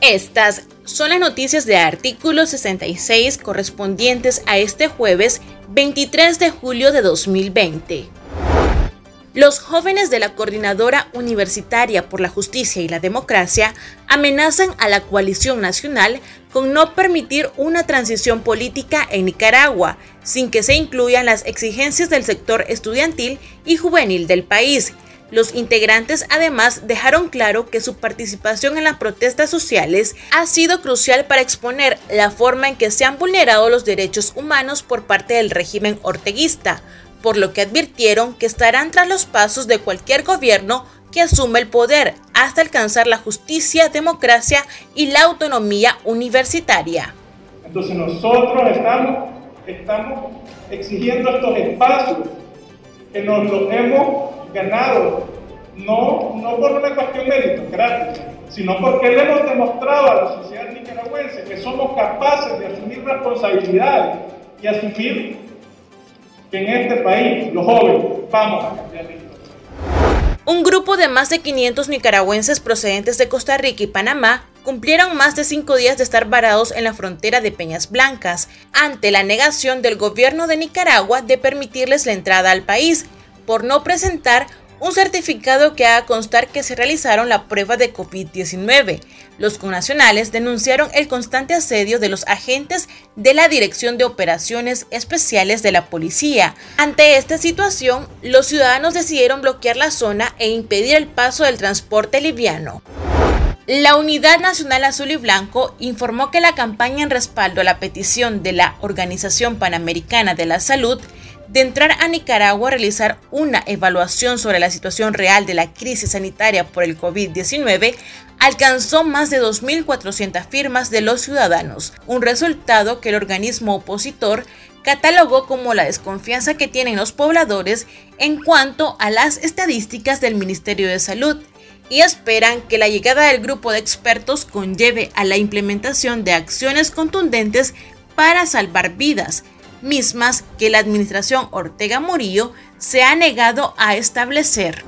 Estas son las noticias de artículo 66 correspondientes a este jueves 23 de julio de 2020. Los jóvenes de la Coordinadora Universitaria por la Justicia y la Democracia amenazan a la coalición nacional con no permitir una transición política en Nicaragua sin que se incluyan las exigencias del sector estudiantil y juvenil del país. Los integrantes además dejaron claro que su participación en las protestas sociales ha sido crucial para exponer la forma en que se han vulnerado los derechos humanos por parte del régimen orteguista, por lo que advirtieron que estarán tras los pasos de cualquier gobierno que asume el poder hasta alcanzar la justicia, democracia y la autonomía universitaria. Entonces nosotros estamos, exigiendo estos espacios que nos los hemos ganado, no, no por una cuestión meritocrática, sino porque le hemos demostrado a la sociedad nicaragüense que somos capaces de asumir responsabilidades y asumir que en este país los jóvenes vamos a cambiar la. Un grupo de más de 500 nicaragüenses procedentes de Costa Rica y Panamá cumplieron más de cinco días de estar varados en la frontera de Peñas Blancas, ante la negación del gobierno de Nicaragua de permitirles la entrada al país, por no presentar un certificado que haga constar que se realizaron la prueba de COVID-19. Los connacionales denunciaron el constante asedio de los agentes de la Dirección de Operaciones Especiales de la Policía. Ante esta situación, los ciudadanos decidieron bloquear la zona e impedir el paso del transporte liviano. La Unidad Nacional Azul y Blanco informó que la campaña en respaldo a la petición de la Organización Panamericana de la Salud de entrar a Nicaragua a realizar una evaluación sobre la situación real de la crisis sanitaria por el COVID-19 alcanzó más de 2.400 firmas de los ciudadanos, un resultado que el organismo opositor catalogó como la desconfianza que tienen los pobladores en cuanto a las estadísticas del Ministerio de Salud y esperan que la llegada del grupo de expertos conlleve a la implementación de acciones contundentes para salvar vidas, mismas que la administración Ortega Murillo se ha negado a establecer.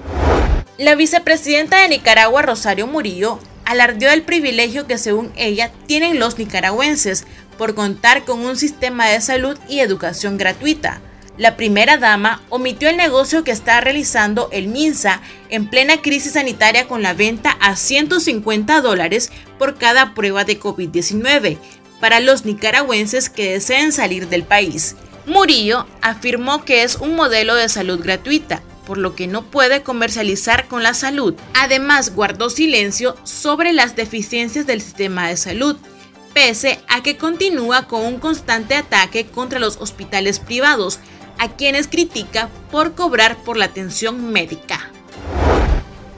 La vicepresidenta de Nicaragua, Rosario Murillo, alardeó del privilegio que según ella tienen los nicaragüenses por contar con un sistema de salud y educación gratuita. La primera dama omitió el negocio que está realizando el MINSA en plena crisis sanitaria con la venta a 150 dólares por cada prueba de COVID-19, para los nicaragüenses que deseen salir del país. Murillo afirmó que es un modelo de salud gratuita, por lo que no puede comercializar con la salud. Además, guardó silencio sobre las deficiencias del sistema de salud, pese a que continúa con un constante ataque contra los hospitales privados, a quienes critica por cobrar por la atención médica.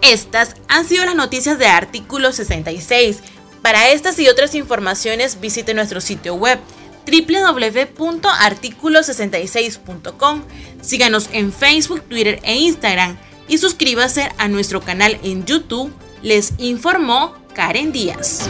Estas han sido las noticias de artículo 66. Para estas y otras informaciones visite nuestro sitio web www.articulo66.com. Síganos en Facebook, Twitter e Instagram y suscríbase a nuestro canal en YouTube. Les informó Karen Díaz.